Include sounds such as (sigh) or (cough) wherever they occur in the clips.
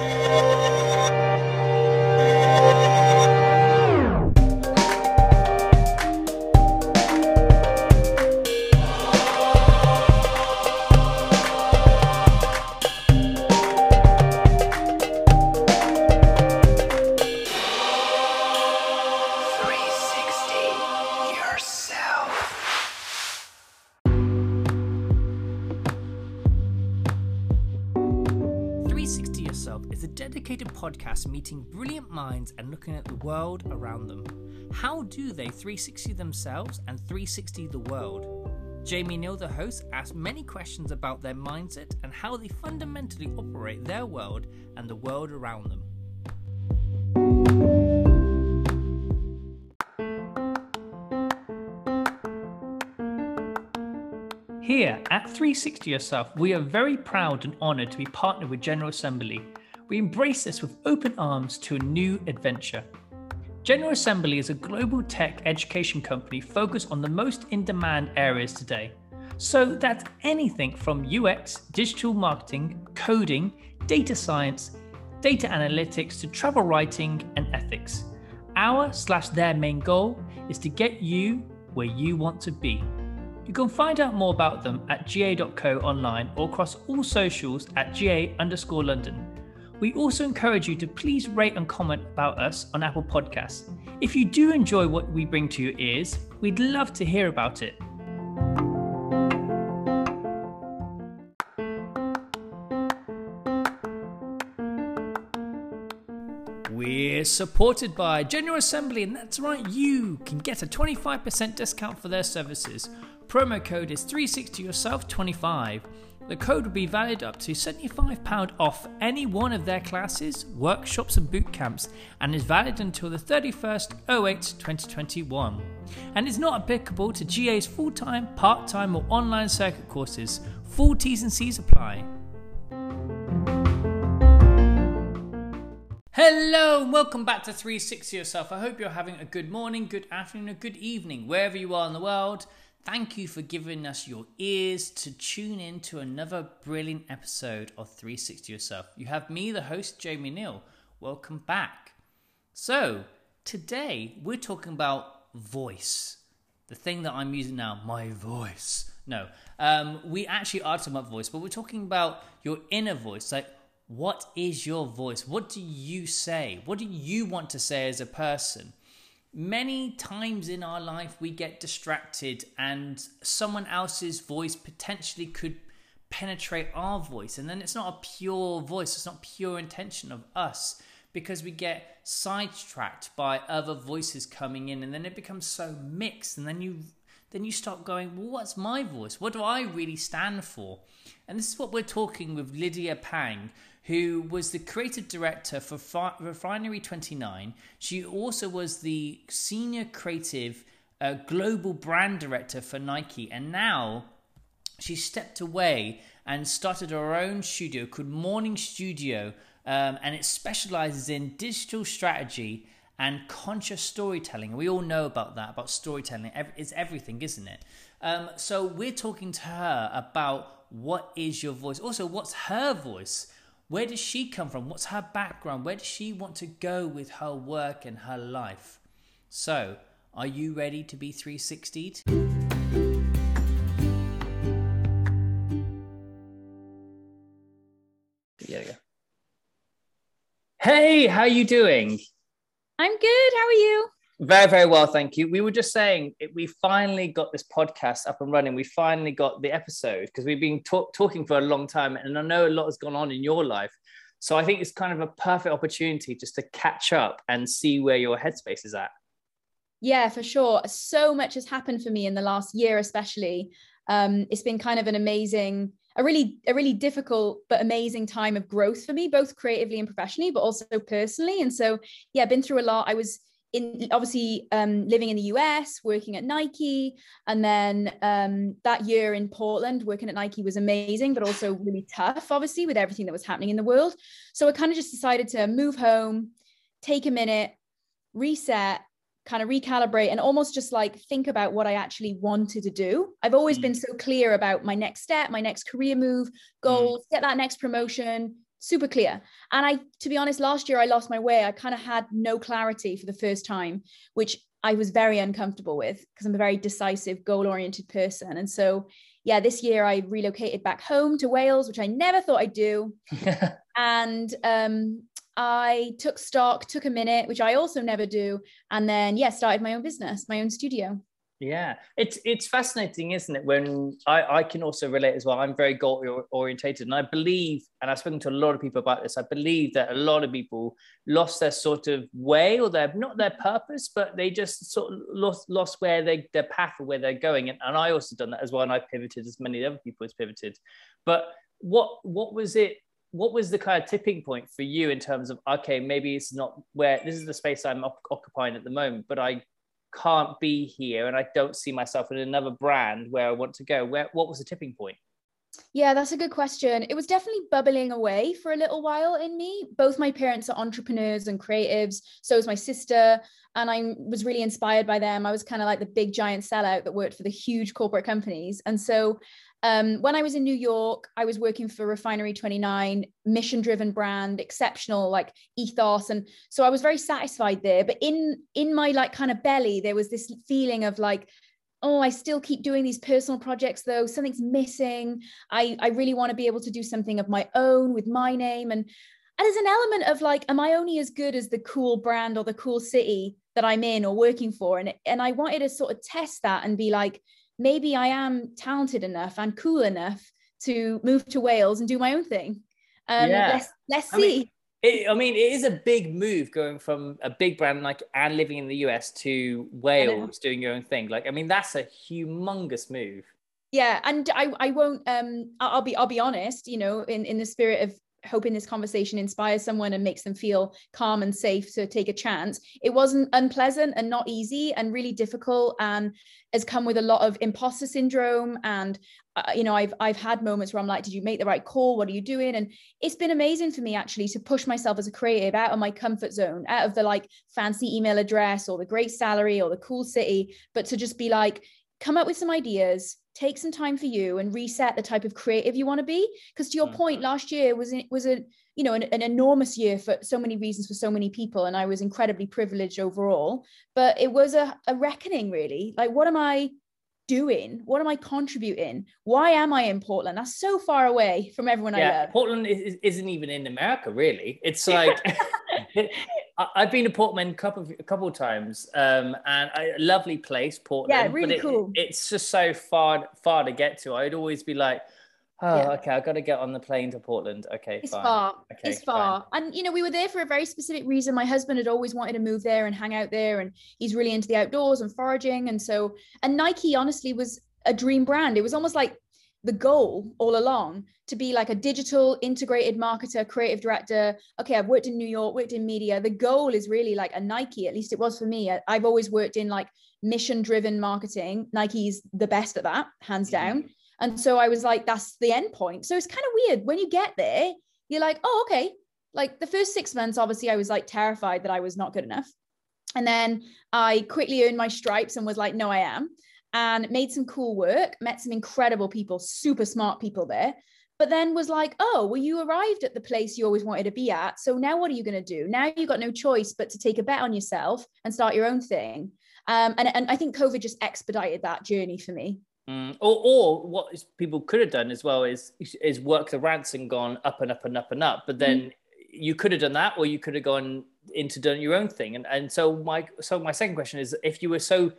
Música meeting brilliant minds and looking at the world around them. How do they 360 themselves and 360 the world? Jamie Neal, the host, asks many questions about their mindset and how they fundamentally operate their world and the world around them. Here at 360 Yourself, we are very proud and honoured to be partnered with General Assembly we embrace this with open arms to a new adventure. General Assembly is a global tech education company focused on the most in demand areas today. So that's anything from UX, digital marketing, coding, data science, data analytics to travel writing and ethics. Our slash their main goal is to get you where you want to be. You can find out more about them at ga.co online or across all socials at ga underscore London. We also encourage you to please rate and comment about us on Apple Podcasts. If you do enjoy what we bring to your ears, we'd love to hear about it. We're supported by General Assembly, and that's right, you can get a 25% discount for their services. Promo code is 360yourself25. The code will be valid up to £75 off any one of their classes, workshops, and boot camps, and is valid until the 31st 08 2021. And is not applicable to GA's full time, part time, or online circuit courses. Full T's and C's apply. Hello and welcome back to 360 Yourself. I hope you're having a good morning, good afternoon, a good evening, wherever you are in the world. Thank you for giving us your ears to tune in to another brilliant episode of 360 Yourself. You have me, the host, Jamie Neal. Welcome back. So, today we're talking about voice. The thing that I'm using now, my voice. No, um, we actually are talking about voice, but we're talking about your inner voice. Like, what is your voice? What do you say? What do you want to say as a person? Many times in our life we get distracted and someone else's voice potentially could penetrate our voice. And then it's not a pure voice it's not pure intention of us because we get sidetracked by other voices coming in and then it becomes so mixed. And then you then you start going well, what's my voice? What do i really stand for? And this is what we're talking with lydia pang who was the creative director for Refinery 29. She also was the senior creative uh, global brand director for Nike. And now she stepped away and started her own studio called Morning Studio. Um, and it specializes in digital strategy and conscious storytelling. We all know about that, about storytelling. It's everything, isn't it? Um, so we're talking to her about what is your voice. Also, what's her voice? Where does she come from? What's her background? Where does she want to go with her work and her life? So, are you ready to be 360'd? Yeah, yeah. Hey, how are you doing? I'm good. How are you? Very, very well, thank you. We were just saying we finally got this podcast up and running. We finally got the episode because we've been talk- talking for a long time, and I know a lot has gone on in your life. So I think it's kind of a perfect opportunity just to catch up and see where your headspace is at. Yeah, for sure. So much has happened for me in the last year, especially. Um, it's been kind of an amazing, a really, a really difficult but amazing time of growth for me, both creatively and professionally, but also personally. And so, yeah, been through a lot. I was in obviously um, living in the US, working at Nike, and then um, that year in Portland, working at Nike was amazing, but also really tough, obviously, with everything that was happening in the world. So I kind of just decided to move home, take a minute, reset, kind of recalibrate, and almost just like think about what I actually wanted to do. I've always mm. been so clear about my next step, my next career move, mm. goals, mm. get that next promotion, super clear. And I, to be honest, last year I lost my way. I kind of had no clarity for the first time, which I was very uncomfortable with because I'm a very decisive, goal oriented person. And so, yeah, this year I relocated back home to Wales, which I never thought I'd do. (laughs) and um, I took stock, took a minute, which I also never do. And then, yeah, started my own business, my own studio. Yeah, it's it's fascinating, isn't it? When I, I can also relate as well. I'm very goal orientated, and I believe, and I've spoken to a lot of people about this. I believe that a lot of people lost their sort of way, or their not their purpose, but they just sort of lost lost where they their path or where they're going. And, and I also done that as well, and I pivoted as many other people has pivoted. But what what was it? What was the kind of tipping point for you in terms of okay, maybe it's not where this is the space I'm occupying at the moment, but I can't be here and I don't see myself in another brand where I want to go? Where what was the tipping point? Yeah, that's a good question. It was definitely bubbling away for a little while in me. Both my parents are entrepreneurs and creatives. So is my sister. And I was really inspired by them. I was kind of like the big giant sellout that worked for the huge corporate companies. And so um, when I was in New York, I was working for Refinery 29, mission driven brand, exceptional like ethos. And so I was very satisfied there. But in in my like kind of belly, there was this feeling of like, oh, I still keep doing these personal projects though. Something's missing. I, I really want to be able to do something of my own with my name. And, and there's an element of like, am I only as good as the cool brand or the cool city that I'm in or working for? And, and I wanted to sort of test that and be like, maybe I am talented enough and cool enough to move to Wales and do my own thing. Um, yeah. Let's, let's see. I mean, it, I mean, it is a big move going from a big brand like and living in the US to Wales doing your own thing. Like, I mean, that's a humongous move. Yeah, and I, I won't. Um, I'll be, I'll be honest. You know, in in the spirit of hoping this conversation inspires someone and makes them feel calm and safe to take a chance. It wasn't unpleasant and not easy and really difficult and has come with a lot of imposter syndrome. And uh, you know I've I've had moments where I'm like did you make the right call? What are you doing? And it's been amazing for me actually to push myself as a creative out of my comfort zone out of the like fancy email address or the great salary or the cool city but to just be like come up with some ideas take some time for you and reset the type of creative you want to be. Because to your mm-hmm. point last year was it was a you know an, an, enormous year for so many reasons for so many people and i was incredibly privileged overall. But it was a, a reckoning really. Like what am i doing? What am i contributing? Why am i in portland? That's so far away from everyone yeah, i love. Portland is, isn't even in america really. It's like (laughs) (laughs) I've been to Portland a couple of, a couple of times, um, and a lovely place, Portland. Yeah, really it, cool. It's just so far far to get to. I'd always be like, oh, yeah. okay, I've got to get on the plane to Portland. Okay, it's fine. far. Okay, it's far, fine. and you know we were there for a very specific reason. My husband had always wanted to move there and hang out there, and he's really into the outdoors and foraging, and so and Nike honestly was a dream brand. It was almost like the goal all along to be like a digital integrated marketer, creative director. Okay, I've worked in New York, worked in media. The goal is really like a Nike, at least it was for me. I've always worked in like mission driven marketing. Nike's the best at that, hands mm-hmm. down. And so I was like, that's the end point. So it's kind of weird when you get there, you're like, oh, okay. Like the first six months, obviously, I was like terrified that I was not good enough. And then I quickly earned my stripes and was like, no, I am and made some cool work, met some incredible people, super smart people there. But then was like, oh, well, you arrived at the place you always wanted to be at. So now what are you going to do? Now you've got no choice but to take a bet on yourself and start your own thing. Um, and, and I think COVID just expedited that journey for me. Mm. Or, or what people could have done as well is is work the rants and gone up and up and up and up. But then mm. you could have done that, or you could have gone into doing your own thing. And and so my so my second question is, if you were so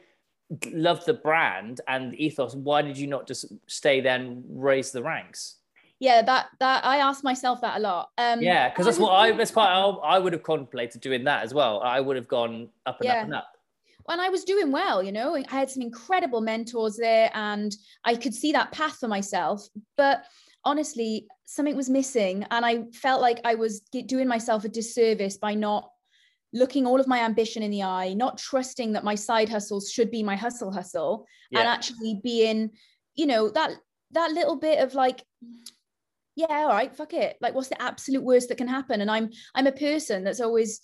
love the brand and the ethos why did you not just stay then raise the ranks yeah that that i ask myself that a lot um yeah because that's what i that's part I, I would have contemplated doing that as well i would have gone up and yeah. up and up and I was doing well, you know, I had some incredible mentors there and I could see that path for myself. But honestly, something was missing. And I felt like I was doing myself a disservice by not looking all of my ambition in the eye, not trusting that my side hustles should be my hustle hustle, yeah. and actually being, you know, that that little bit of like, yeah, all right, fuck it. Like, what's the absolute worst that can happen? And I'm I'm a person that's always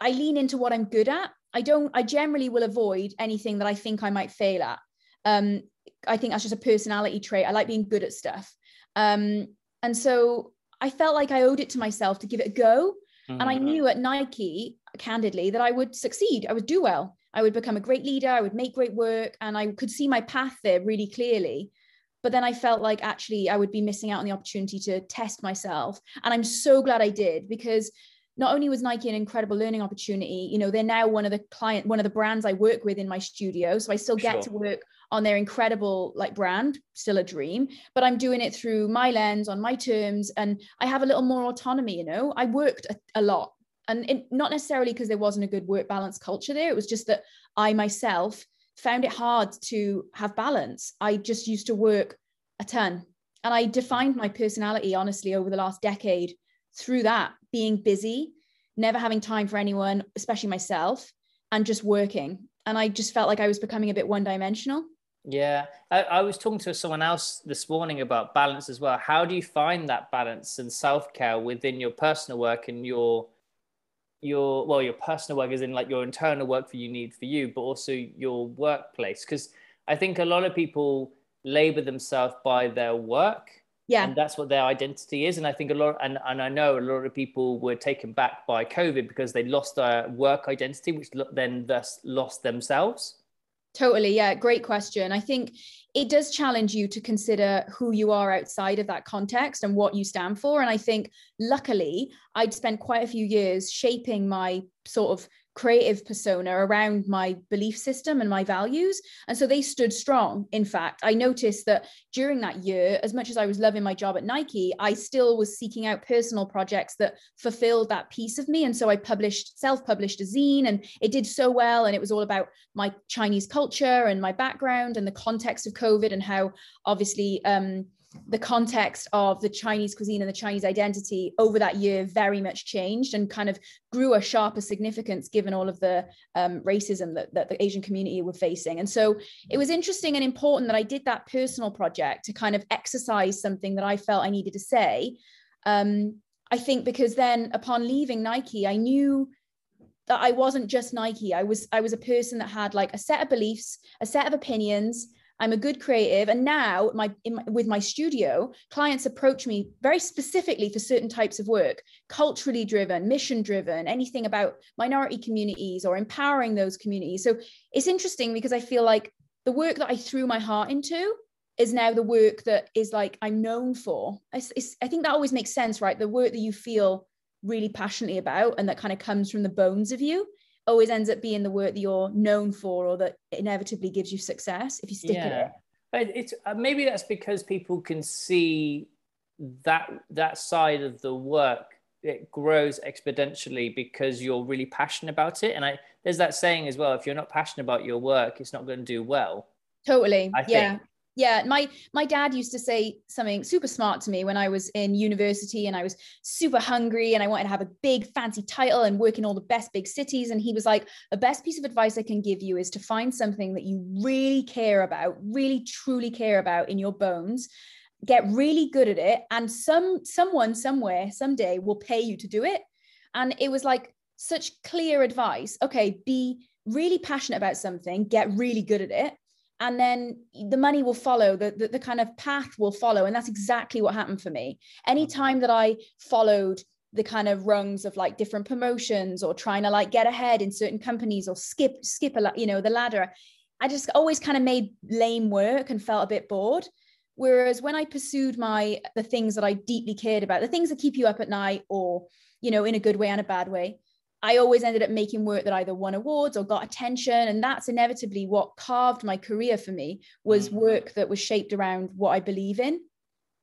I lean into what I'm good at. I don't. I generally will avoid anything that I think I might fail at. Um, I think that's just a personality trait. I like being good at stuff. Um, and so I felt like I owed it to myself to give it a go. Mm-hmm. And I Mm-hmm. knew at Nike, candidly, that I would succeed. I would do well. I would become a great leader. I would make great work. And I could see my path there really clearly. But then I felt like actually I would be missing out on the opportunity to test myself. And I'm so glad I did because not only was Nike an incredible learning opportunity, you know, they're now one of the client, one of the brands I work with in my studio. So I still get Sure. to work on their incredible like brand, still a dream, but I'm doing it through my lens on my terms. And I have a little more autonomy, you know, I worked a, a lot and it, not necessarily because there wasn't a good work balance culture there. It was just that I myself found it hard to have balance. I just used to work a ton. And I defined my personality, honestly, over the last decade through that being busy, never having time for anyone, especially myself, and just working. And I just felt like I was becoming a bit one dimensional. Yeah, I, I was talking to someone else this morning about balance as well. How do you find that balance and self care within your personal work and your your well your personal work is in like your internal work for you need for you, but also your workplace? Because I think a lot of people labor themselves by their work Yeah. and that's what their identity is and i think a lot and, and i know a lot of people were taken back by covid because they lost their work identity which then thus lost themselves Totally. Yeah. Great question. I think it does challenge you to consider who you are outside of that context and what you stand for. And I think luckily I'd spent quite a few years shaping my sort of creative persona around my belief system and my values. And so they stood strong. In fact, I noticed that during that year, as much as I was loving my job at Nike, I still was seeking out personal projects that fulfilled that piece of me. And so I published, self published a zine, and it did so well. And it was all about my Chinese culture and my background and the context of COVID and how obviously um, the context of the Chinese cuisine and the Chinese identity over that year very much changed and kind of grew a sharper significance given all of the um, racism that, that the Asian community were facing. And so it was interesting and important that I did that personal project to kind of exercise something that I felt I needed to say. Um, I think because then upon leaving Nike, I knew that I wasn't just Nike. I was I was a person that had like a set of beliefs, a set of opinions. I'm a good creative, and now my, my, with my studio, clients approach me very specifically for certain types of work, culturally driven, mission driven, anything about minority communities or empowering those communities. So it's interesting because I feel like the work that I threw my heart into is now the work that is like I'm known for. It's, it's, I think that always makes sense, right? The work that you feel really passionately about and that kind of comes from the bones of you always ends up being the work that you're known for or that inevitably gives you success if you stick at it. But it's uh, maybe that's because people can see that that side of the work it grows exponentially because you're really passionate about it and i there's that saying as well if you're not passionate about your work it's not going to do well Totally. I yeah. think. Yeah. My my dad used to say something super smart to me when I was in university and I was super hungry and I wanted to have a big fancy title and work in all the best big cities. And he was like, the best piece of advice I can give you is to find something that you really care about, really truly care about in your bones. Get really good at it. And some someone somewhere someday will pay you to do it. And it was like such clear advice. Okay, be really passionate about something, get really good at it and then the money will follow the, the, the kind of path will follow. And that's exactly what happened for me. Anytime mm-hmm. that i followed the kind of rungs of like different promotions or trying to like get ahead in certain companies or skip skip a you know the ladder i just always kind of made lame work and felt a bit bored. Whereas when i pursued my the things that i deeply cared about the things that keep you up at night or you know in a good way and a bad way I always ended up making work that either won awards or got attention. And that's inevitably what carved my career for me was Mm. work that was shaped around what I believe in.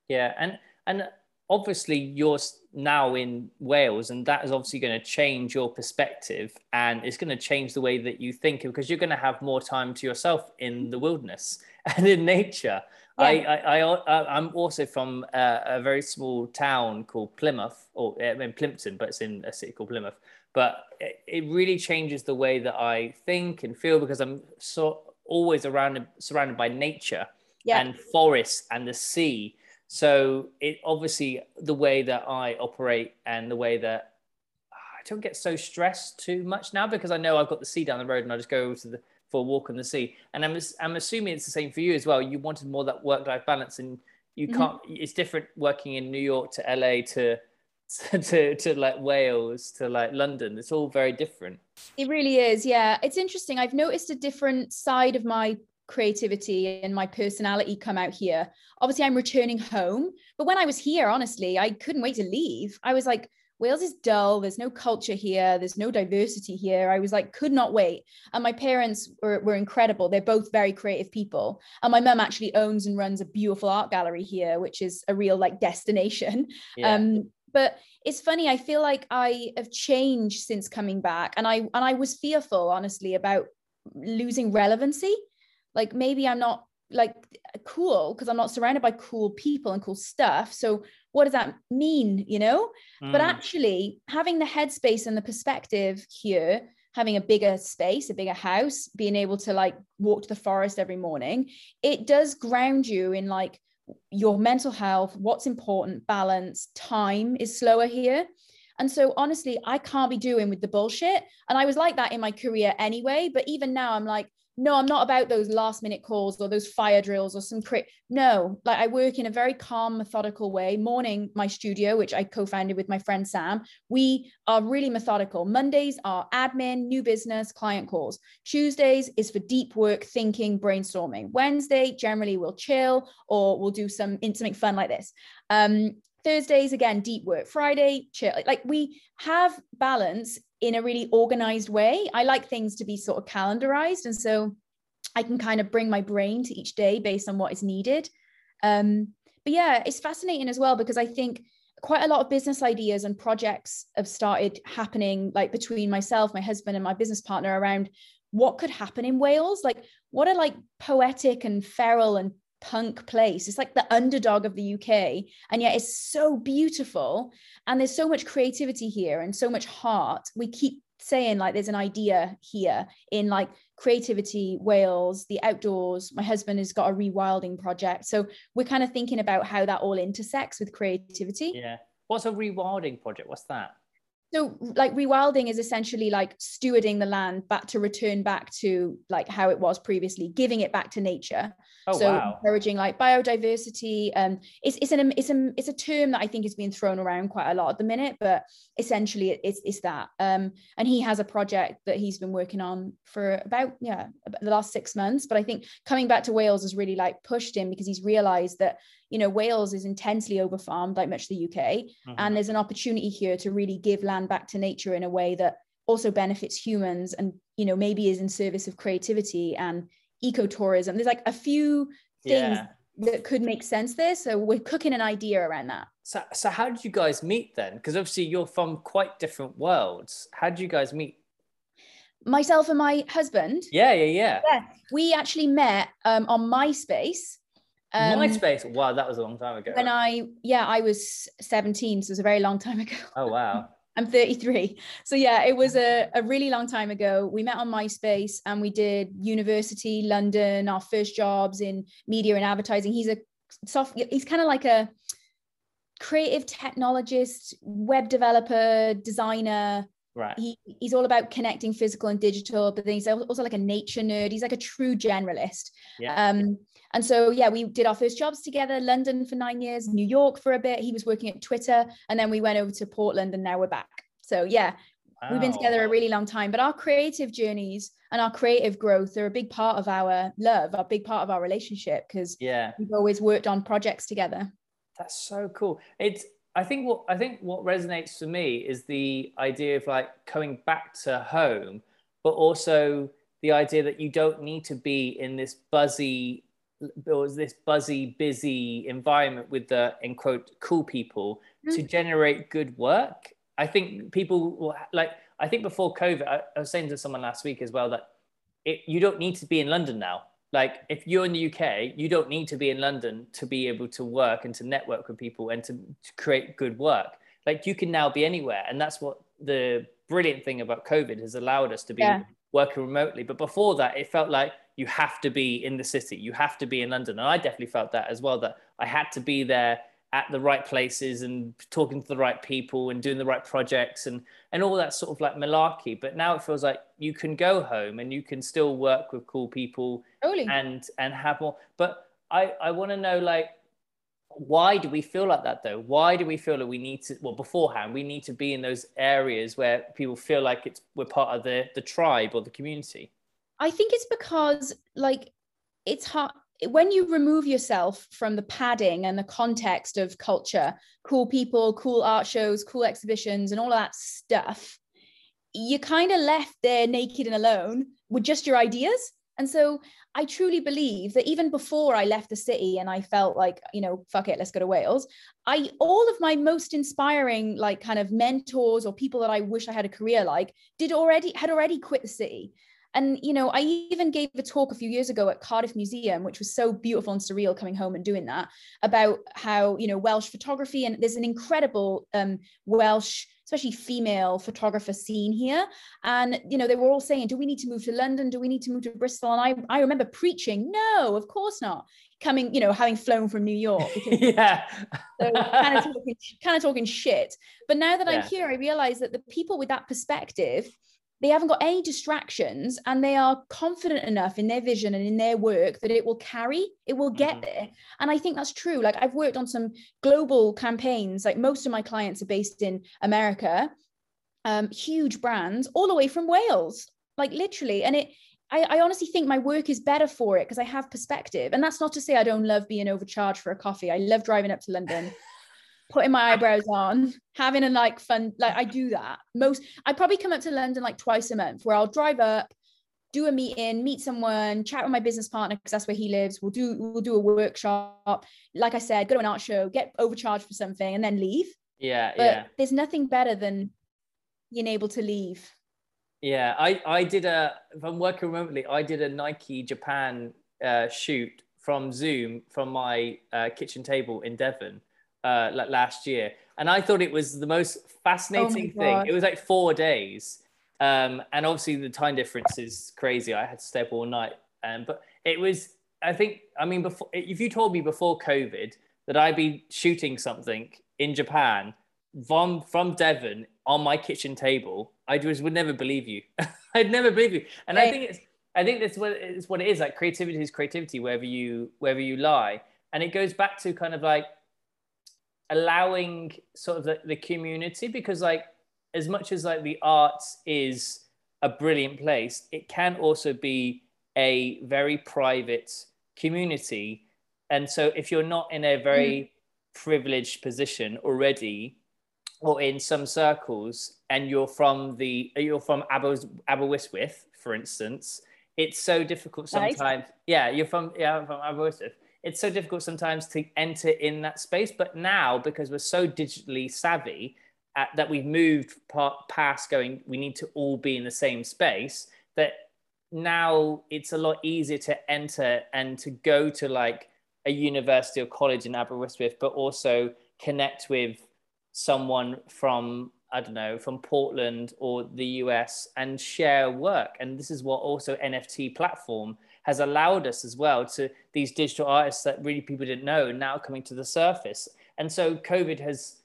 yeah and and obviously you're now in wales and that is obviously going to change your perspective and it's going to change the way that you think because you're going to have more time to yourself in the wilderness (laughs) and in nature I, Yeah. I, I, I'm also from a, a very small town called Plymouth, or I mean Plympton, but it's in a city called Plymouth. But it, really changes the way that I think and feel because I'm so always around surrounded by nature Yeah. and forests and the sea. So it obviously the way that I operate and the way that I don't get so stressed too much now because I know I've got the sea down the road and I just go to the for a walk on the sea. And I'm I'm assuming it's the same for you as well. You wanted more that work life balance and you mm-hmm. can't it's different working in new york to la to (laughs) to, to like wales to like london it's all very different it really is yeah it's interesting i've noticed a different side of my creativity and my personality come out here obviously i'm returning home but when i was here honestly i couldn't wait to leave i was like Wales is dull. There's no culture here. There's no diversity here. I was like, could not wait. And my parents were, were incredible. They're both very creative people. And my mum actually owns and runs a beautiful art gallery here, which is a real like destination. Yeah. Um, but it's funny. I feel like I have changed since coming back, and I and I was fearful, honestly, about losing relevancy. Like maybe I'm not like cool because I'm not surrounded by cool people and cool stuff. So what does that mean you know mm. but actually having the headspace and the perspective here having a bigger space a bigger house being able to like walk to the forest every morning it does ground you in like your mental health what's important balance time is slower here. And so honestly i can't be doing with the bullshit. And i was like that in my career anyway but even now i'm like no, I'm not about those last minute calls or those fire drills or some crit. No, like I work in a very calm, methodical way. Morning, my studio, which I co founded with my friend Sam, we are really methodical. Mondays are admin, new business, client calls. Tuesdays is for deep work, thinking, brainstorming. Wednesday, generally, we'll chill or we'll do some something fun like this. Um, Thursdays again, deep work. Friday, chill. Like we have balance in a really organized way. I like things to be sort of calendarized. And so I can kind of bring my brain to each day based on what is needed. Um, but yeah, it's fascinating as well because I think quite a lot of business ideas and projects have started happening like between myself, my husband, and my business partner around what could happen in Wales. Like, what are like poetic and feral and punk place. It's like the underdog of the UK. And yet it's so beautiful. And there's so much creativity here and so much heart. We keep saying like there's an idea here in like creativity, Wales, the outdoors. My husband has got a rewilding project. So we're kind of thinking about how that all intersects with creativity. Yeah. What's a rewilding project? What's that? So like rewilding is essentially like stewarding the land back to return back to like how it was previously giving it back to nature oh, so wow. encouraging like biodiversity um it's, it's an it's a it's a term that i think is being thrown around quite a lot at the minute but essentially it's it's that um and he has a project that he's been working on for about yeah the last six months but i think coming back to wales has really like pushed him because he's realized that you know wales is intensely overfarmed like much of the uk mm-hmm. and there's an opportunity here to really give land back to nature in a way that also benefits humans and you know maybe is in service of creativity and ecotourism. There's like a few things yeah. that could make sense there so we're cooking an idea around that. So, so how did you guys meet then? Because obviously you're from quite different worlds. How did you guys meet? Myself and my husband? Yeah yeah yeah, yeah we actually met um, on myspace um, MySpace. Wow, that was a long time ago. When I, yeah, I was 17, so it was a very long time (laughs) ago. Oh, wow. I'm 33. So yeah, it was a, a really long time ago. We met on MySpace and we did university, London, our first jobs in media and advertising. He's a soft, he's kind of like a creative technologist, web developer, designer, Right. He, he's all about connecting physical and digital, but then he's also like a nature nerd. He's like a true generalist. Yeah. Um, and so, yeah, we did our first jobs together, London for nine years, New York for a bit. He was working at Twitter. And then we went over to Portland and now we're back. So, yeah, wow. we've been together a really long time. But our creative journeys and our creative growth are a big part of our love, a big part of our relationship because yeah, we've always worked on projects together. That's so cool. It's I think what I think what resonates for me is the idea of like coming back to home, but also the idea that you don't need to be in this buzzy or this buzzy, busy environment with the in quote cool people mm-hmm. to generate good work. I think people will like. I think before COVID, I, I was saying to someone last week as well that it, you don't need to be in London now like if you're in the UK, you don't need to be in London to be able to work and to network with people and to, to create good work. Like you can now be anywhere. And that's what the brilliant thing about COVID has allowed us to be yeah. working remotely. But before that, it felt like you have to be in the city, you have to be in London. And I definitely felt that as well, that I had to be there at the right places and talking to the right people and doing the right projects and and all that sort of like malarkey but now it feels like you can go home and you can still work with cool people totally. and and have more but i i want to know like why do we feel like that though? Why do we feel that we need to? Well, beforehand, we need to be in those areas where people feel like it's we're part of the the tribe or the community. I think it's because like it's hard when you remove yourself from the padding and the context of culture, cool people, cool art shows, cool exhibitions, and all of that stuff, you're kind of left there naked and alone with just your ideas. And so I truly believe that even before I left the city and I felt like, you know, fuck it, let's go to Wales, I all of my most inspiring like kind of mentors or people that I wish I had a career like did already had already quit the city. And, you know, I even gave a talk a few years ago at Cardiff Museum, which was so beautiful and surreal coming home and doing that about how, you know, Welsh photography and there's an incredible um, Welsh, especially female photographer scene here. And, you know, they were all saying, do we need to move to London? Do we need to move to Bristol? And I, I remember preaching, no, of course not. Coming, you know, having flown from New York. Because, (laughs) yeah. so kind of talking, kind of talking shit. But now that yeah. I'm here, I realize that the people with that perspective, they haven't got any distractions and they are confident enough in their vision and in their work that it will carry it will get mm-hmm. there and i think that's true like i've worked on some global campaigns like most of my clients are based in america um, huge brands all the way from wales like literally and it I, I honestly think my work is better for it because I have perspective. And that's not to say I don't love being overcharged for a coffee. I love driving up to London (laughs) putting my eyebrows on, having a like fun, like I do that. Most I probably come up to London like twice a month where I'll drive up, do a meeting, meet someone, chat with my business partner because that's where he lives. We'll do we'll do a workshop. Like I said, go to an art show, get overcharged for something, and then leave. Yeah, but yeah. There's nothing better than being able to leave. Yeah, I I did a if I'm working remotely, I did a Nike Japan uh, shoot from Zoom from my uh, kitchen table in Devon uh, like last year, and I thought it was the most fascinating oh thing. It was like four days, um, and obviously the time difference is crazy. I had to stay up all night, um, but it was. I think. I mean, before if you told me before COVID that I'd be shooting something in Japan from from Devon on my kitchen table, I just would never believe you. (laughs) I'd never believe you, and I think it's. I think that's what it's what it is. Like creativity is creativity wherever you wherever you lie, and it goes back to kind of like allowing sort of the, the community because like as much as like the arts is a brilliant place it can also be a very private community and so if you're not in a very mm. privileged position already or in some circles and you're from the you're from aberystwyth for instance it's so difficult sometimes nice. yeah you're from yeah from aberystwyth it's so difficult sometimes to enter in that space. But now, because we're so digitally savvy, at, that we've moved past going, we need to all be in the same space. That now it's a lot easier to enter and to go to like a university or college in Aberystwyth, but also connect with someone from I don't know, from Portland or the US and share work. And this is what also NFT platform has allowed us as well to these digital artists that really people didn't know now coming to the surface. And so COVID has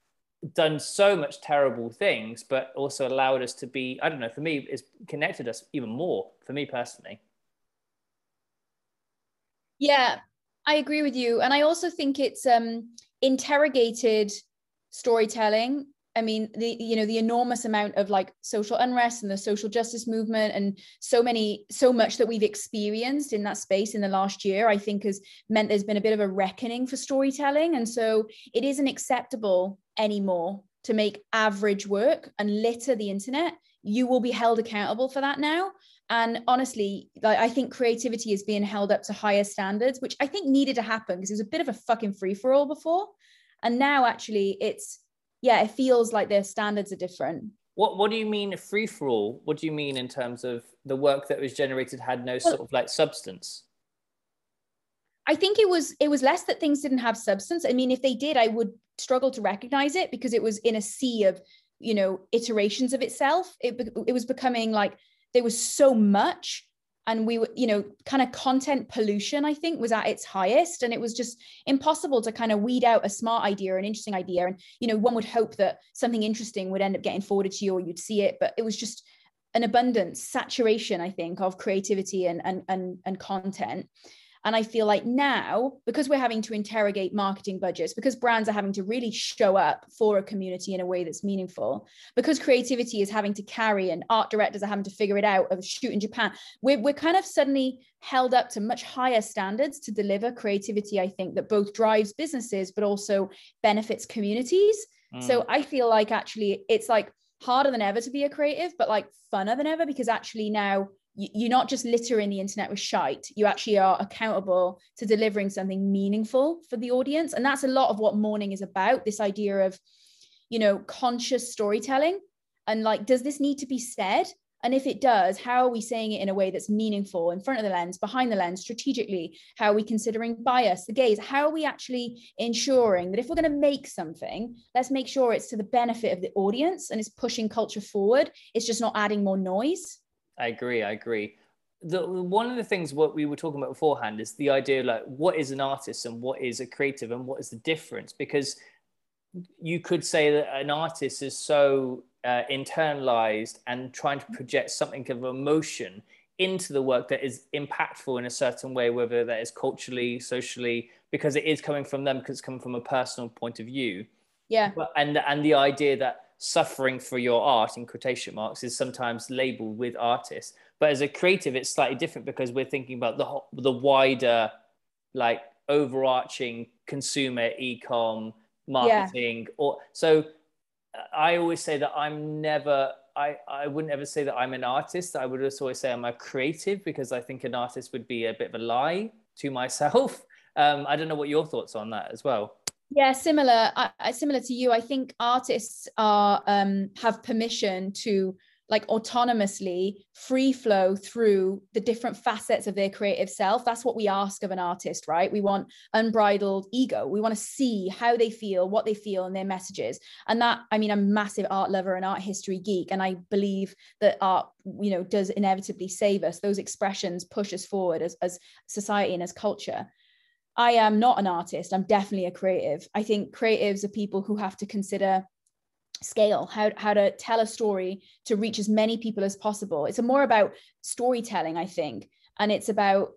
done so much terrible things, but also allowed us to be, I don't know, for me, it's connected us even more, for me personally. Yeah, I agree with you. And I also think it's um, interrogated storytelling I mean, the you know the enormous amount of like social unrest and the social justice movement and so many so much that we've experienced in that space in the last year, I think has meant there's been a bit of a reckoning for storytelling, and so it isn't acceptable anymore to make average work and litter the internet. You will be held accountable for that now. And honestly, like, I think creativity is being held up to higher standards, which I think needed to happen because it was a bit of a fucking free for all before. And now actually it's yeah, it feels like their standards are different. What What do you mean free for all? What do you mean in terms of the work that was generated had no well, sort of like substance? I think it was it was less that things didn't have substance. I mean, if they did, I would struggle to recognize it because it was in a sea of you know iterations of itself. It it was becoming like there was so much and we were you know kind of content pollution i think was at its highest. And it was just impossible to kind of weed out a smart idea or an interesting idea. And you know one would hope that something interesting would end up getting forwarded to you or you'd see it. But it was just an abundance saturation i think of creativity and and and, and content And I feel like now, because we're having to interrogate marketing budgets, because brands are having to really show up for a community in a way that's meaningful, because creativity is having to carry and art directors are having to figure it out of shoot in Japan, we're, we're kind of suddenly held up to much higher standards to deliver creativity, I think, that both drives businesses, but also benefits communities. Mm. So I feel like actually it's like harder than ever to be a creative, but like funner than ever because actually now you're not just littering the internet with shite you actually are accountable to delivering something meaningful for the audience. And that's a lot of what morning is about this idea of you know conscious storytelling. And like does this need to be said? And if it does how are we saying it in a way that's meaningful in front of the lens behind the lens strategically? How are we considering bias the gaze? How are we actually ensuring that if we're going to make something let's make sure it's to the benefit of the audience and it's pushing culture forward. It's just not adding more noise I agree. I agree. The, one of the things what we were talking about beforehand is the idea like what is an artist and what is a creative and what is the difference because you could say that an artist is so uh, internalized and trying to project something of emotion into the work that is impactful in a certain way whether that is culturally socially because it is coming from them because it's coming from a personal point of view yeah but, and and the idea that suffering for your art in quotation marks is sometimes labeled with artists but as a creative it's slightly different because we're thinking about the the wider like overarching consumer e-com marketing yeah. or so i always say that i'm never I, I wouldn't ever say that I'm an artist. I would just always say I'm a creative because I think an artist would be a bit of a lie to myself. (laughs) Um, I don't know what your thoughts on that as well. Yeah, similar. Uh, similar to you, I think artists are um, have permission to like autonomously free flow through the different facets of their creative self. That's what we ask of an artist, right? We want unbridled ego. We want to see how they feel, what they feel, and their messages. And that, I mean, I'm a massive art lover and art history geek, and I believe that art, you know, does inevitably save us. Those expressions push us forward as as society and as culture. I am not an artist. I'm definitely a creative. I think creatives are people who have to consider scale how, how to tell a story to reach as many people as possible it's more about storytelling i think and it's about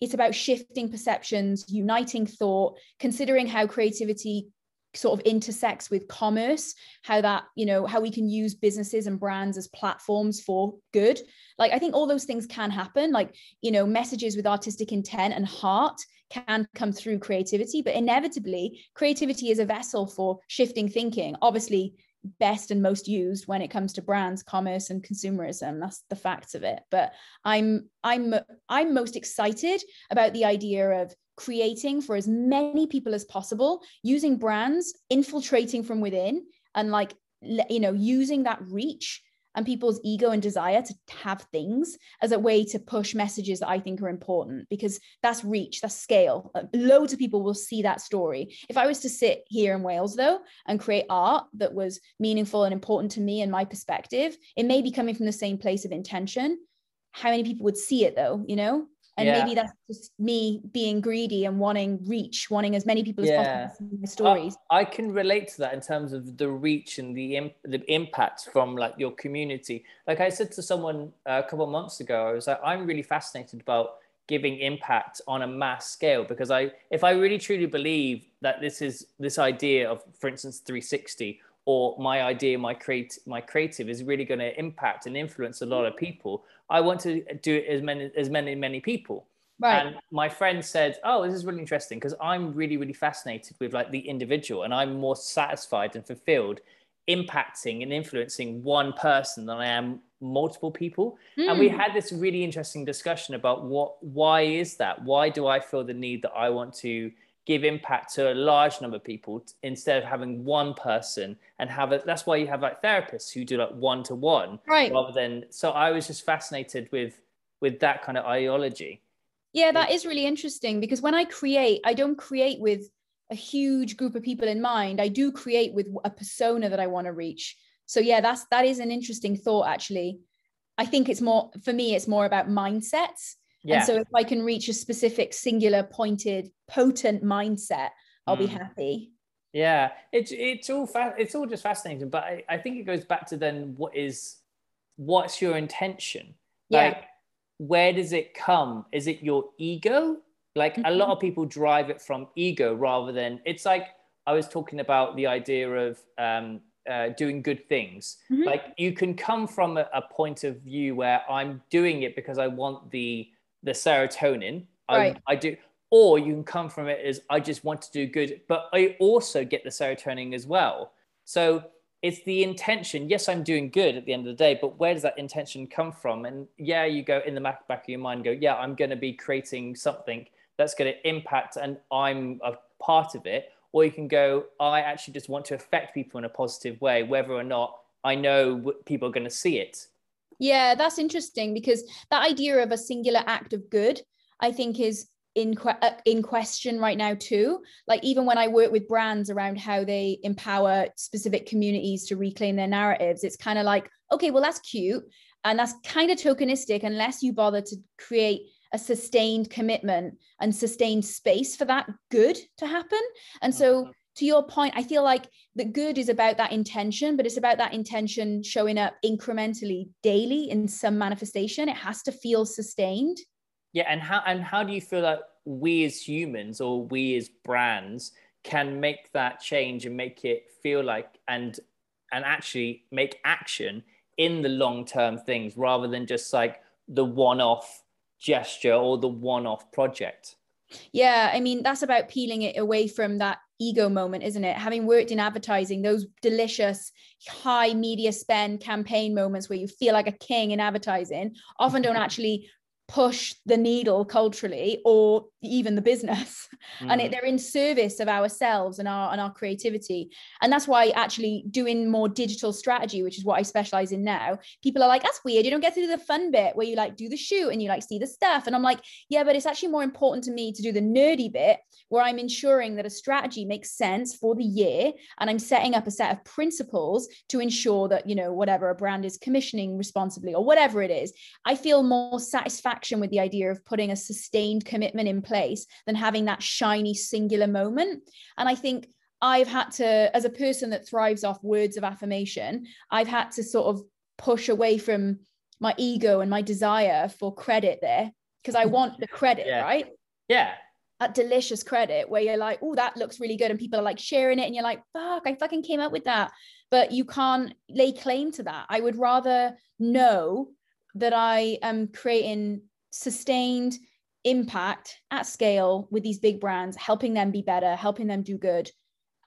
it's about shifting perceptions uniting thought considering how creativity sort of intersects with commerce how that you know how we can use businesses and brands as platforms for good. Like i think all those things can happen. Like you know messages with artistic intent and heart can come through creativity but inevitably creativity is a vessel for shifting thinking. Obviously best and most used when it comes to brands commerce and consumerism. That's the facts of it. But i'm i'm i'm most excited about the idea of creating for as many people as possible using brands infiltrating from within and like you know using that reach and people's ego and desire to have things as a way to push messages that I think are important because that's reach, that's scale. Uh, loads of people will see that story. If I was to sit here in Wales, though, and create art that was meaningful and important to me and my perspective, it may be coming from the same place of intention. How many people would see it, though? You know? And yeah. maybe that's just me being greedy and wanting reach wanting as many people as yeah. possible to see my stories I, I, can relate to that in terms of the reach and the imp- the impact from like your community like i said to someone uh, a couple of months ago i was like i'm really fascinated about giving impact on a mass scale because i if i really truly believe that this is this idea of for instance 360 or my idea, my create, my creative is really going to impact and influence a lot of people. I want to do it as many as many many people. Right. And my friend said, "Oh, this is really interesting because I'm really really fascinated with like the individual, and I'm more satisfied and fulfilled impacting and influencing one person than I am multiple people." Mm. And we hmm. had this really interesting discussion about what why is that? Why do I feel the need that I want to give impact to a large number of people instead of having one person and have it that's why you have like therapists who do like one to one right. rather than so i was just fascinated with with that kind of ideology. Yeah that is really interesting because when i create i don't create with a huge group of people in mind. I do create with a persona that i want to reach. So yeah that's that is an interesting thought actually. I think it's more for me it's more about mindsets yeah. And so if I can reach a specific, singular, pointed, potent mindset, I'll mm. be happy. Yeah, it's it's all fa- it's all just fascinating, but I, I think it goes back to then what is what's your intention? Like, yeah. where does it come? Is it your ego Like mm-hmm. a lot of people drive it from ego rather than it's like I was talking about the idea of um, uh, doing good things. Mm-hmm. Like you can come from a, a, point of view where I'm doing it because I want the the serotonin. Right. I, I do, or you can come from it as I just want to do good, but I also get the serotonin as well. So it's the intention. Yes, I'm doing good at the end of the day, but where does that intention come from? And yeah, you go in the back, back of your mind, go, yeah, I'm going to be creating something that's going to impact and I'm a part of it. Or you can go, I actually just want to affect people in a positive way, whether or not I know people are going to see it. Yeah, that's interesting because that idea of a singular act of good, I think, is in uh, in question right now too like even when i work with brands around how they empower specific communities to reclaim their narratives it's kind of like okay well that's cute and that's kind of tokenistic unless you bother to create a sustained commitment and sustained space for that good to happen and so. To your point i feel like the good is about that intention but it's about that intention showing up incrementally daily in some manifestation it has to feel sustained yeah, and how and how do you feel that we as humans or we as brands can make that change and make it feel like and and actually make action in the long term things rather than just like the one off gesture or the one off project? Yeah, I mean, that's about peeling it away from that ego moment, isn't it? Having worked in advertising, those delicious high media spend campaign moments where you feel like a king in advertising often don't (laughs) actually push the needle culturally or even the business mm. (laughs) and it, mm. they're in service of ourselves and our and our creativity and that's why actually doing more digital strategy which is what i specialize in now people are like that's weird you don't get to do the fun bit where you like do the shoot and you like see the stuff and i'm like yeah but it's actually more important to me to do the nerdy bit where i'm ensuring that a strategy makes sense for the year and i'm setting up a set of principles to ensure that you know whatever a brand is commissioning responsibly or whatever it is i feel more satisfaction with the idea of putting a sustained commitment in place than having that shiny singular moment. And I think I've had to, as a person that thrives off words of affirmation, I've had to sort of push away from my ego and my desire for credit there because I want the credit, yeah. right? Yeah. That delicious credit where you're like, oh, that looks really good. And people are like sharing it, and you're like, fuck, I fucking came up with that. But you can't lay claim to that. I would rather know that I am creating sustained impact at scale with these big brands, helping them be better, helping them do good.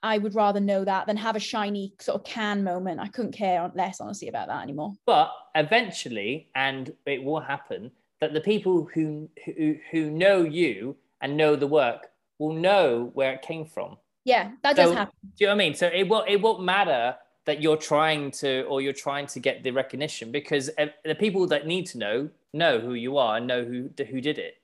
I would rather know that than have a shiny sort of Cannes moment. I couldn't care less, honestly, about that anymore. But eventually, and it will happen, that the people who who, who know you and know the work will know where it came from. Yeah, that so, does happen. Do you know what I mean? So it will it won't matter that you're trying to or you're trying to get the recognition because eh, the people that need to know know who you are and know who who did it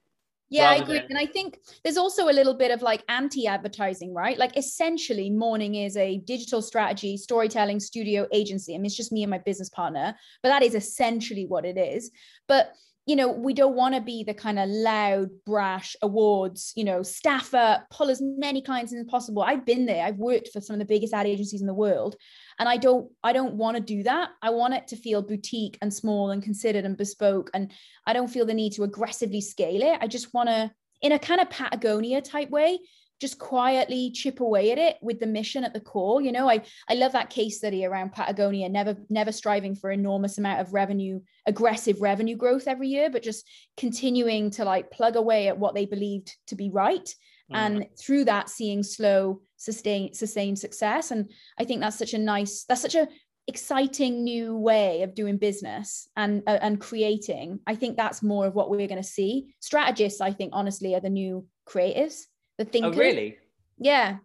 yeah, I agree. Than... And I think there's also a little bit of like anti advertising, right? Like essentially, Morning is a digital strategy, storytelling studio agency. I mean, it's just me and my business partner, but that is essentially what it is. But you know, we don't want to be the kind of loud, brash awards, you know, staffer, pull as many clients as possible. I've been there. I've worked for some of the biggest ad agencies in the world. And I don't, I don't want to do that. I want it to feel boutique and small and considered and bespoke. And I don't feel the need to aggressively scale it. I just want to, in a kind of Patagonia type way, just quietly chip away at it with the mission at the core you know? I i love that case study around patagonia never never striving for enormous amount of revenue aggressive revenue growth every year but just continuing to like plug away at what they believed to be right mm. and through that seeing slow sustain sustained success. And i think that's such a nice that's such a exciting new way of doing business and uh, and creating. I think that's more of what we're going to see. Strategists i think honestly are the new creatives the thinker. Oh, really? Yeah.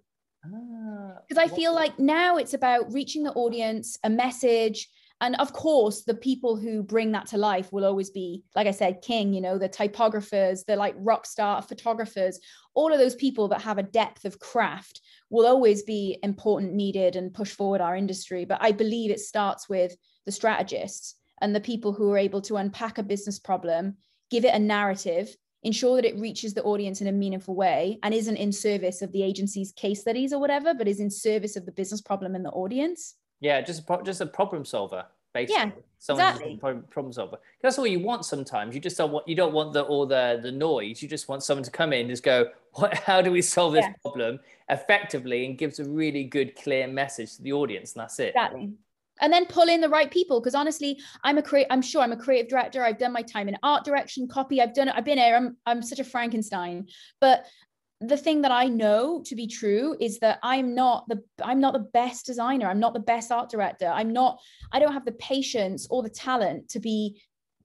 Because ah, I feel like now it's about reaching the audience, a message. And of course, the people who bring that to life will always be, like I said, king, you know, the typographers, the like rock star photographers, all of those people that have a depth of craft will always be important, needed, and push forward our industry. But I believe it starts with the strategists and the people who are able to unpack a business problem, give it a narrative, ensure that it reaches the audience in a meaningful way and isn't in service of the agency's case studies or whatever, but is in service of the business problem and the audience. Yeah, just a pro- just a problem solver. basically. Yeah, Someone exactly. problem, problem solver. That's all you want sometimes. You just don't want you don't want the all the the noise. You just want someone to come in and just go, what how do we solve this Yeah. problem effectively and gives a really good, clear message to the audience, and that's it. Exactly. And then pull in the right people because honestly, I'm a create. I'm sure I'm a creative director. I've done my time in art direction, copy. I've done it. I've been here. I'm I'm such a Frankenstein. But the thing that I know to be true is that I'm not the I'm not the best designer. I'm not the best art director. I'm not. I don't have the patience or the talent to be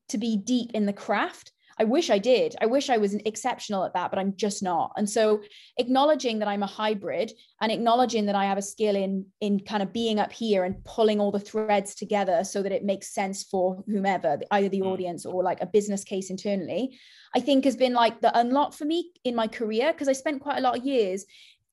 to be deep in the craft. I wish I did. I wish I was exceptional at that, but I'm just not. And so acknowledging that I'm a hybrid and acknowledging that I have a skill in in kind of being up here and pulling all the threads together so that it makes sense for whomever, either the Mm. audience or like a business case internally, I think has been like the unlock for me in my career because I spent quite a lot of years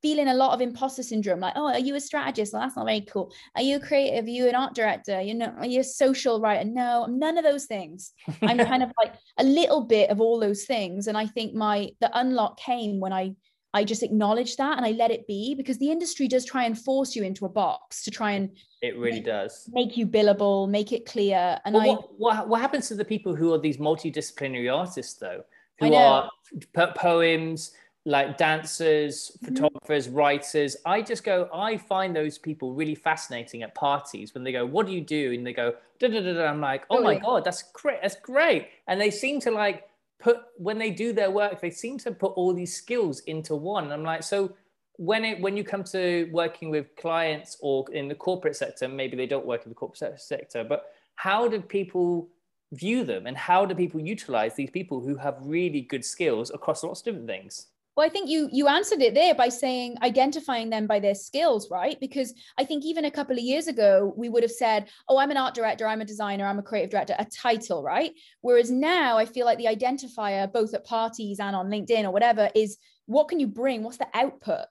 feeling a lot of imposter syndrome like oh are you a strategist? Well that's not very cool. Are you a creative? Are you an art director? You know are you a social writer? No i'm none of those things. I'm kind of like a little bit of all those things and i think my the unlock came when i i just acknowledged that and i let it be because the industry does try and force you into a box to try and It really does. make you billable make it clear and Well, i what, what what happens to the people who are these multidisciplinary artists though, who are po- poems, like dancers, Mhm. photographers, writers? I just go. I find those people really fascinating at parties when they go, "What do you do?" and they go, da, da, da, da. I'm like, "Oh my Totally. god, that's great! That's great!" And they seem to like put when they do their work, they seem to put all these skills into one. And I'm like, so when it when you come to working with clients or in the corporate sector, maybe they don't work in the corporate sector, but how do people view them and how do people utilize these people who have really good skills across lots of different things? Well, I think you you answered it there by saying identifying them by their skills, right? Because I think even a couple of years ago we would have said, "Oh, I'm an art director, I'm a designer, I'm a creative director," a title, right? Whereas now I feel like the identifier, both at parties and on LinkedIn or whatever, is what can you bring? What's the output?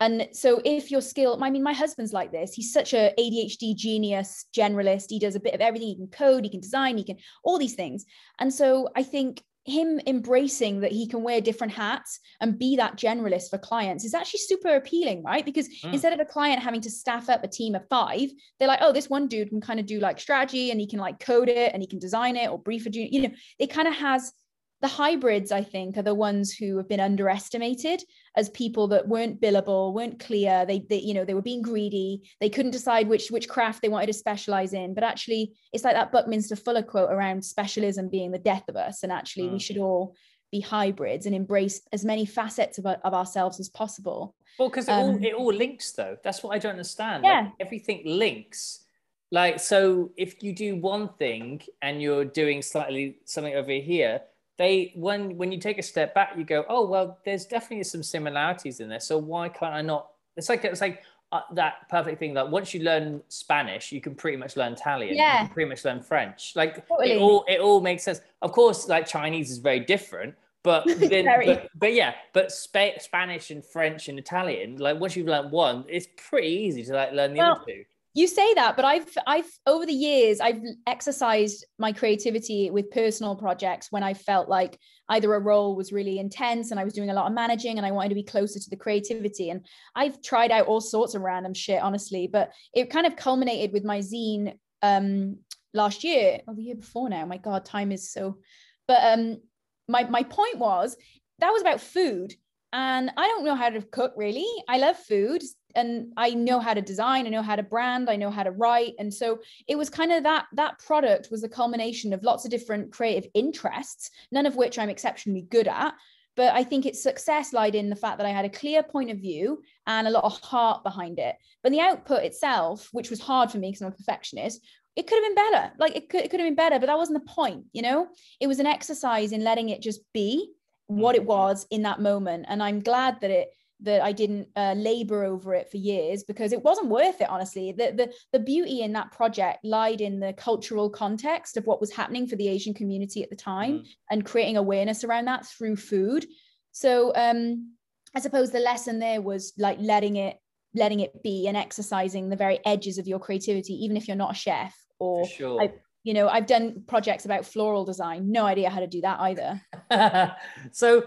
And so if your skill, I mean, my husband's like this. He's such a ADHD genius generalist. He does a bit of everything. He can code, he can design, he can all these things. And so I think him embracing that he can wear different hats and be that generalist for clients is actually super appealing, right? Because Mm. instead of a client having to staff up a team of five, they're like, oh, this one dude can kind of do like strategy and he can like code it and he can design it or brief a junior. You know, it kind of has the hybrids, I think, are the ones who have been underestimated as people that weren't billable, weren't clear. They, they, you know, they were being greedy. They couldn't decide which which craft they wanted to specialize in. But actually, it's like that Buckminster Fuller quote around specialism being the death of us. And actually, we Mm. should all be hybrids and embrace as many facets of, of ourselves as possible. Well, because it, all, Um, it all links though. That's what I don't understand. Yeah. Like, everything links. Like, so if you do one thing and you're doing slightly something over here, they when when you take a step back, you go, oh well, there's definitely some similarities in there. So why can't I not? It's like it's like uh, that perfect thing. Like once you learn Spanish, you can pretty much learn Italian. You Yeah. can pretty much learn French. Like Totally. it all it all makes sense. Of course, like Chinese is very different. But (laughs) then, but, but yeah, but Spa- Spanish and French and Italian, like once you've learned one, it's pretty easy to like learn the Well, other two. You say that but i've i've over the years i've exercised my creativity with personal projects when i felt like either a role was really intense and i was doing a lot of managing and i wanted to be closer to the creativity. And i've tried out all sorts of random shit honestly but it kind of culminated with my zine um last year. Or the year before now. My god time is so but um my my point was that was about food. And I don't know how to cook really. I love food and I know how to design, I know how to brand, I know how to write. And so it was kind of that that product was a culmination of lots of different creative interests, none of which I'm exceptionally good at. But I think its success lied in the fact that I had a clear point of view and a lot of heart behind it. But the output itself, which was hard for me because I'm a perfectionist, it could have been better. Like it could, it could have been better, but that wasn't the point, you know? It was an exercise in letting it just be what it Mhm. was in that moment and i'm glad that it that i didn't uh, labor over it for years because it wasn't worth it honestly the, the the beauty in that project lied in the cultural context of what was happening for the asian community at the time Mm. and creating awareness around that through food so um i suppose the lesson there was like letting it letting it be and exercising the very edges of your creativity even if you're not a chef or sure. I- you know i've done projects about floral design no idea how to do that either (laughs) so,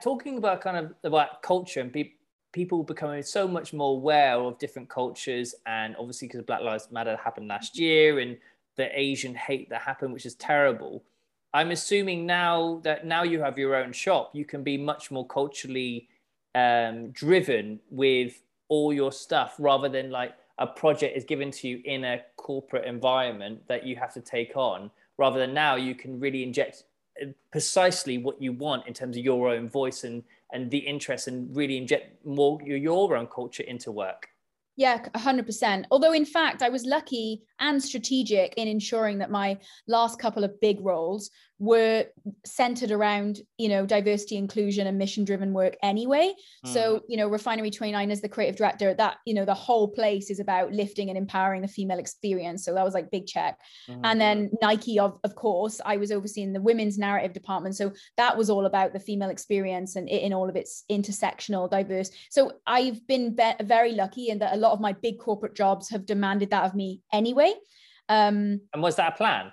talking about kind of about culture and pe- people becoming so much more aware of different cultures and obviously because black lives matter happened last year and the asian hate that happened which is terrible i'm assuming now that now you have your own shop you can be much more culturally um, driven with all your stuff rather than like a project is given to you in a corporate environment that you have to take on. Rather than now you can really inject precisely what you want in terms of your own voice and and the interest and really inject more your, your own culture into work. Yeah 100% although in fact i was lucky and strategic in ensuring that my last couple of big roles were centered around you know diversity inclusion and mission driven work anyway. Mm. so you know refinery 29 as the creative director that you know the whole place is about lifting and empowering the female experience. So that was like big check. Mm. and then nike of, of course i was overseeing the women's narrative department. So that was all about the female experience and in all of its intersectional diverse. So i've been be- very lucky in that a lot of my big corporate jobs have demanded that of me anyway. Um and was that a plan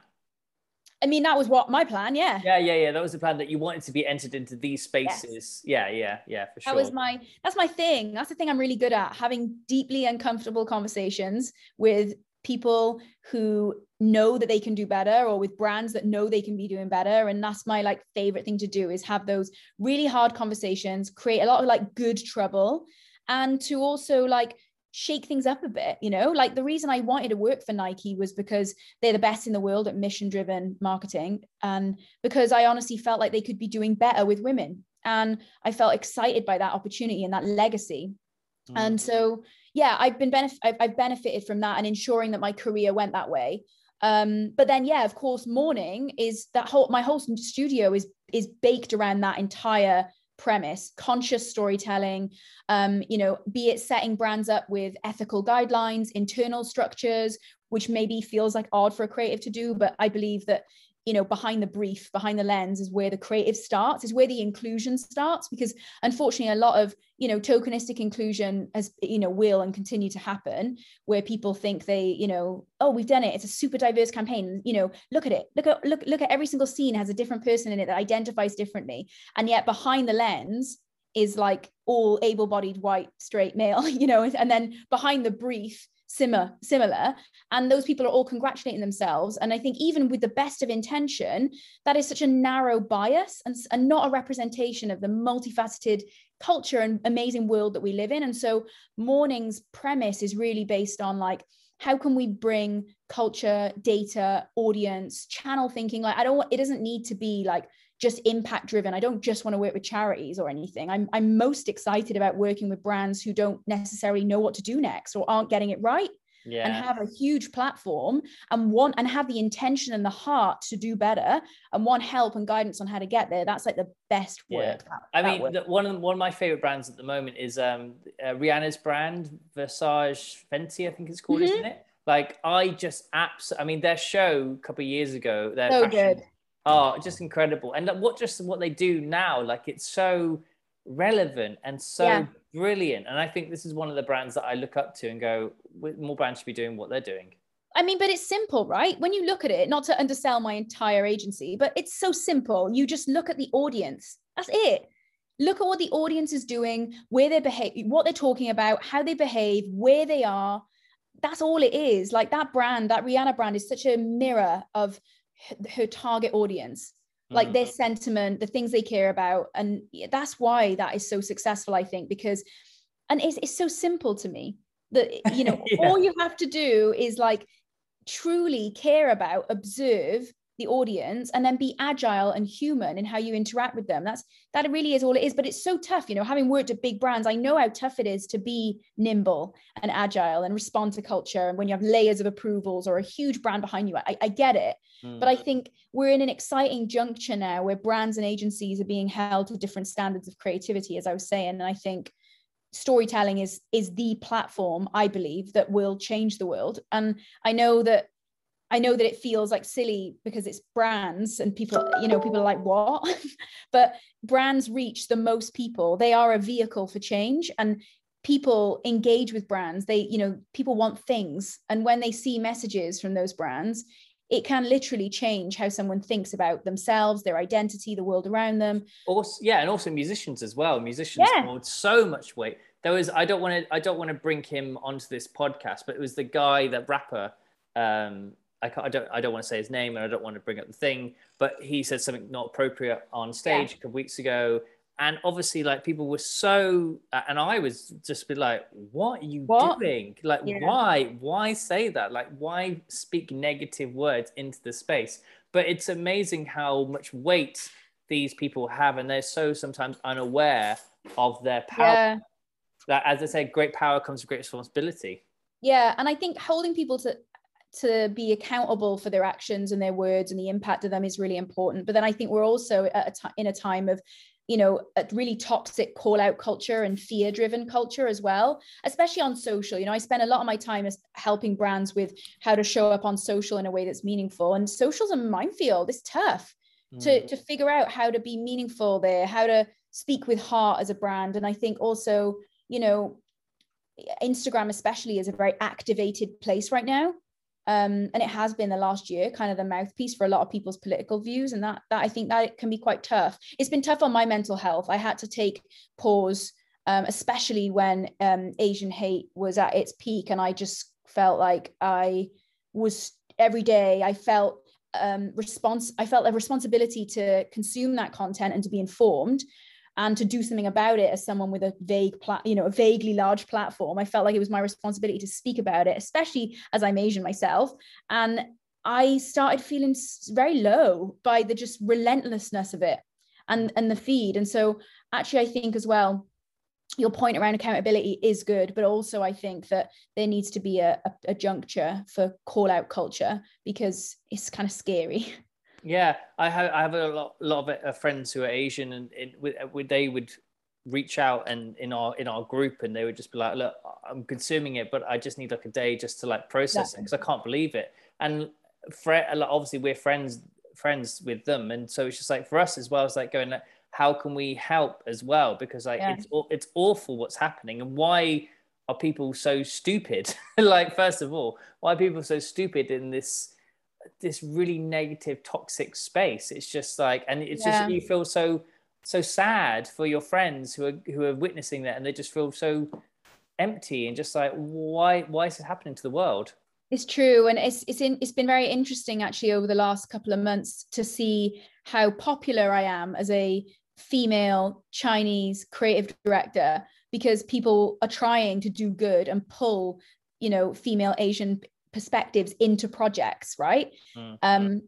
I mean, that was what my plan. Yeah. Yeah, yeah, yeah. That was the plan that you wanted to be entered into these spaces. Yes. Yeah, yeah, yeah, for sure. That was my. That's my thing. That's the thing I'm really good at having deeply uncomfortable conversations with people who know that they can do better or with brands that know they can be doing better and that's my like favorite thing to do is have those really hard conversations create a lot of like good trouble and to also like shake things up a bit you know? Like the reason i wanted to work for nike was because they're the best in the world at mission driven marketing and because i honestly felt like they could be doing better with women. And i felt excited by that opportunity and that legacy. Mm. and so yeah i've been benef- I've, I've benefited from that and ensuring that my career went that way. Um, but then yeah of course morning is that whole my whole studio is is baked around that entire premise conscious storytelling um, you know be it setting brands up with ethical guidelines internal structures which maybe feels like odd for a creative to do but i believe that you know behind the brief behind the lens is where the creative starts is where the inclusion starts because unfortunately a lot of you know tokenistic inclusion as you know will and continue to happen where people think they you know oh we've done it it's a super diverse campaign you know look at it look at look look at every single scene has a different person in it that identifies differently and yet behind the lens is like all able-bodied white straight male (laughs) you know and then behind the brief similar similar. And those people are all congratulating themselves. And i think even with the best of intention that is such a narrow bias and, and not a representation of the multifaceted culture and amazing world that we live in. And so morning's premise is really based on like how can we bring culture data audience channel thinking? Like i don't it doesn't need to be like just impact driven. I don't just want to work with charities or anything. I'm, I'm most excited about working with brands who don't necessarily know what to do next or aren't getting it right. Yeah. and have a huge platform and want and have the intention and the heart to do better and want help and guidance on how to get there that's like the best work yeah. i mean one of the, one of my favorite brands at the moment is um uh, rihanna's brand Savage X Fenty I think it's called mm-hmm. isn't it like I just apps I mean their show a couple of years ago their so fashion, good Oh, just incredible. And what just what they do now, like it's so relevant and so yeah. brilliant. And I think this is one of the brands that I look up to and go, more brands should be doing what they're doing. I mean, but it's simple, right? When you look at it, not to undersell my entire agency, but it's so simple. You just look at the audience. That's it. Look at what the audience is doing, where they behave, what they're talking about, how they behave, where they are. That's all it is. Like that brand, that Rihanna brand is such a mirror of her target audience like mm. their sentiment the things they care about and that's why that is so successful i think because and it's, it's so simple to me that (laughs) you know yeah. all you have to do is like truly care about observe the audience and then be agile and human in how you interact with them. That's that really is all it is but it's so tough you know having worked at big brands i know how tough it is to be nimble and agile and respond to culture and when you have layers of approvals or a huge brand behind you. I, I get it mm. but i think we're in an exciting juncture now where brands and agencies are being held to different standards of creativity as i was saying and i think storytelling is is the platform i believe that will change the world. And i know that I know that it feels like silly because it's brands and people, you know, people are like, what? (laughs) but brands reach the most people. They are a vehicle for change. And people engage with brands. They, you know, people want things. And when they see messages from those brands, it can literally change how someone thinks about themselves, their identity, the world around them. Also, yeah, and also musicians as well. Musicians yeah. hold so much weight there was I don't want to I don't want to bring him onto this podcast, but it was the guy that rapper. Um, I, can't, I don't I don't want to say his name and I don't want to bring up the thing, but he said something not appropriate on stage yeah. a couple weeks ago, and obviously like people were so uh, and I was just be like, what are you what? doing? Like yeah. why why say that? Like why speak negative words into the space? But it's amazing how much weight these people have, and they're so sometimes unaware of their power. Yeah. That, as I said, great power comes with great responsibility. Yeah, and I think holding people to to be accountable for their actions and their words and the impact of them is really important. But then I think we're also at a t- in a time of you know a really toxic call out culture and fear driven culture as well especially on social. You know i spend a lot of my time as helping brands with how to show up on social in a way that's meaningful. And social's a minefield. It's tough mm. to to figure out how to be meaningful there how to speak with heart as a brand. And i think also you know instagram especially is a very activated place right now um, and it has been the last year kind of the mouthpiece for a lot of people's political views. And that that i think that can be quite tough. It's been tough on my mental health. I had to take pause um, especially when um, asian hate was at its peak. And i just felt like i was every day i felt um, response i felt a responsibility to consume that content and to be informed and to do something about it as someone with a vague you know a vaguely large platform i felt like it was my responsibility to speak about it especially as i'm asian myself. And i started feeling very low by the just relentlessness of it and and the feed. And so actually i think as well your point around accountability is good but also i think that there needs to be a, a, a juncture for call out culture because it's kind of scary (laughs) Yeah, I have I have a lot, lot of uh, friends who are Asian, and it, uh, they would reach out and in our in our group, and they would just be like, "Look, I'm consuming it, but I just need like a day just to like process yeah. it because I can't believe it." And for obviously we're friends friends with them, and so it's just like for us as well. It's like going like, how can we help as well? Because like yeah. it's it's awful what's happening, and why are people so stupid? (laughs) like first of all, why are people so stupid in this? This really negative toxic space it's just like and it's yeah. just you feel so so sad for your friends who are who are witnessing that and they just feel so empty and just like why why is it happening to the world it's true and it's it's in, it's been very interesting actually over the last couple of months to see how popular i am as a female chinese creative director because people are trying to do good and pull you know female asian perspectives into projects right? Mm-hmm. um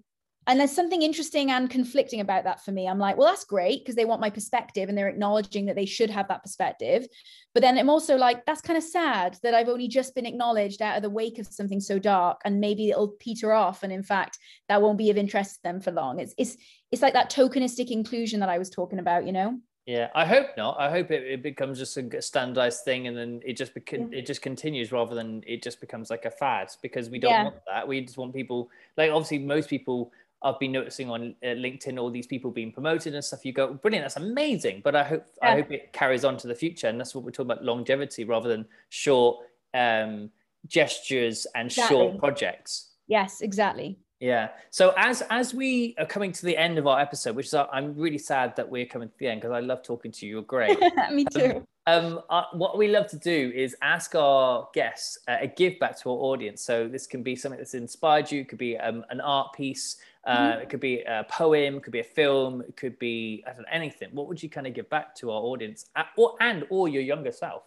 and there's something interesting and conflicting about that for me. I'm like well that's great because they want my perspective and they're acknowledging that they should have that perspective. But then i'm also like that's kind of sad that i've only just been acknowledged out of the wake of something so dark and maybe it'll peter off and in fact that won't be of interest to them for long. It's it's it's like that tokenistic inclusion that i was talking about you know yeah, I hope not. I hope it, it becomes just a standardized thing, and then it just beca- yeah. it just continues rather than it just becomes like a fad because we don't yeah. want that. We just want people like obviously most people I've been noticing on uh, LinkedIn all these people being promoted and stuff. You go brilliant, that's amazing. But I hope yeah. I hope it carries on to the future, and that's what we're talking about longevity rather than short um, gestures and exactly. short projects. Yes, exactly. Yeah. So as as we are coming to the end of our episode, which is uh, I'm really sad that we're coming to the end because I love talking to you. You're great. (laughs) Me too. Um, um uh, what we love to do is ask our guests uh, a give back to our audience. So this can be something that's inspired you. It could be um, an art piece. Uh, mm-hmm. It could be a poem. It could be a film. It could be I don't know, anything. What would you kind of give back to our audience, uh, or and or your younger self?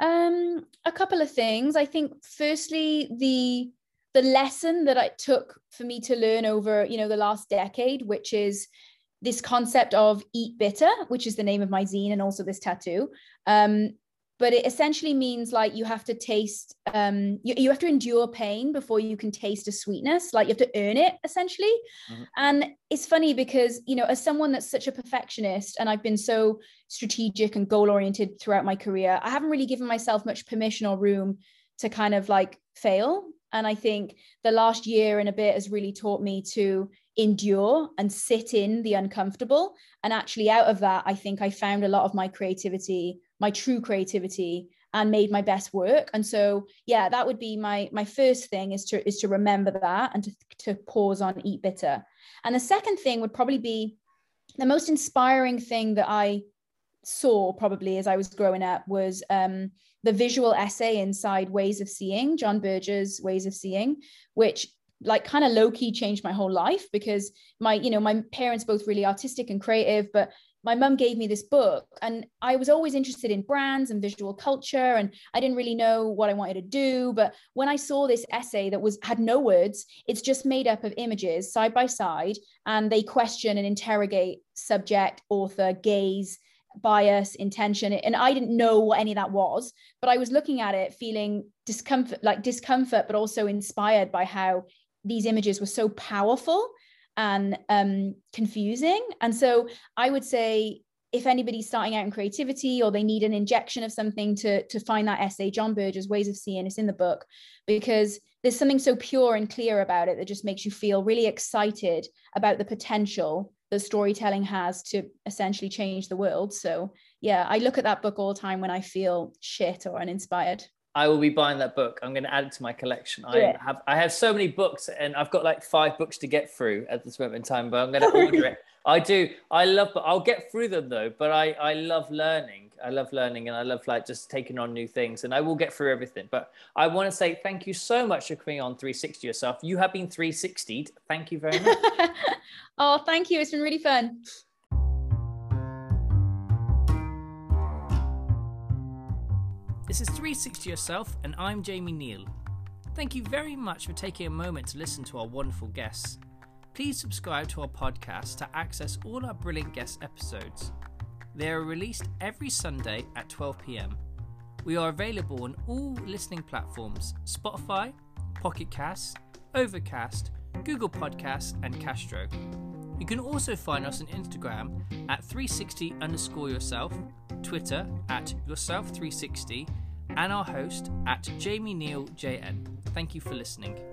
Um, a couple of things. I think firstly the the lesson that it took for me to learn over you know the last decade which is this concept of eat bitter which is the name of my zine and also this tattoo. Um, but it essentially means like you have to taste um, you, you have to endure pain before you can taste a sweetness. Like you have to earn it essentially. Mm-hmm. and it's funny because you know as someone that's such a perfectionist and i've been so strategic and goal oriented throughout my career i haven't really given myself much permission or room to kind of like fail and I think the last year and a bit has really taught me to endure and sit in the uncomfortable. And actually, out of that, I think I found a lot of my creativity, my true creativity, and made my best work. And so, yeah, that would be my my first thing is to is to remember that and to, to pause on eat bitter. And the second thing would probably be the most inspiring thing that I saw probably as I was growing up was um, the visual essay inside Ways of Seeing, John Berger's Ways of Seeing, which like kind of low key changed my whole life because my you know my parents both really artistic and creative but my mum gave me this book and i was always interested in brands and visual culture and i didn't really know what i wanted to do but when i saw this essay that was had no words it's just made up of images side by side and they question and interrogate subject author gaze bias intention and i didn't know what any of that was but i was looking at it feeling discomfort like discomfort but also inspired by how these images were so powerful and um, confusing. And so I would say if anybody's starting out in creativity or they need an injection of something to, to find that essay, John Berger's Ways of Seeing, it's in the book because there's something so pure and clear about it that just makes you feel really excited about the potential that storytelling has to essentially change the world. So yeah, I look at that book all the time when I feel shit or uninspired. I will be buying that book. I'm going to add it to my collection. I have I have so many books, and I've got like five books to get through at this moment in time. But I'm going (laughs) to order it. I do. I love. But I'll get through them though. But I I love learning. I love learning, and I love like just taking on new things. And I will get through everything. But I want to say thank you so much for coming on 360 yourself. You have been 360'd. Thank you very much. (laughs) oh, thank you. It's been really fun. This is 360 Yourself, and I'm Jamie Neal. Thank you very much for taking a moment to listen to our wonderful guests. Please subscribe to our podcast to access all our brilliant guest episodes. They are released every Sunday at 12 pm. We are available on all listening platforms Spotify, Pocket Cast, Overcast, Google Podcasts, and Castro. You can also find us on Instagram at 360 underscore yourself, Twitter at yourself360, and our host at Jamie Neal JN. Thank you for listening.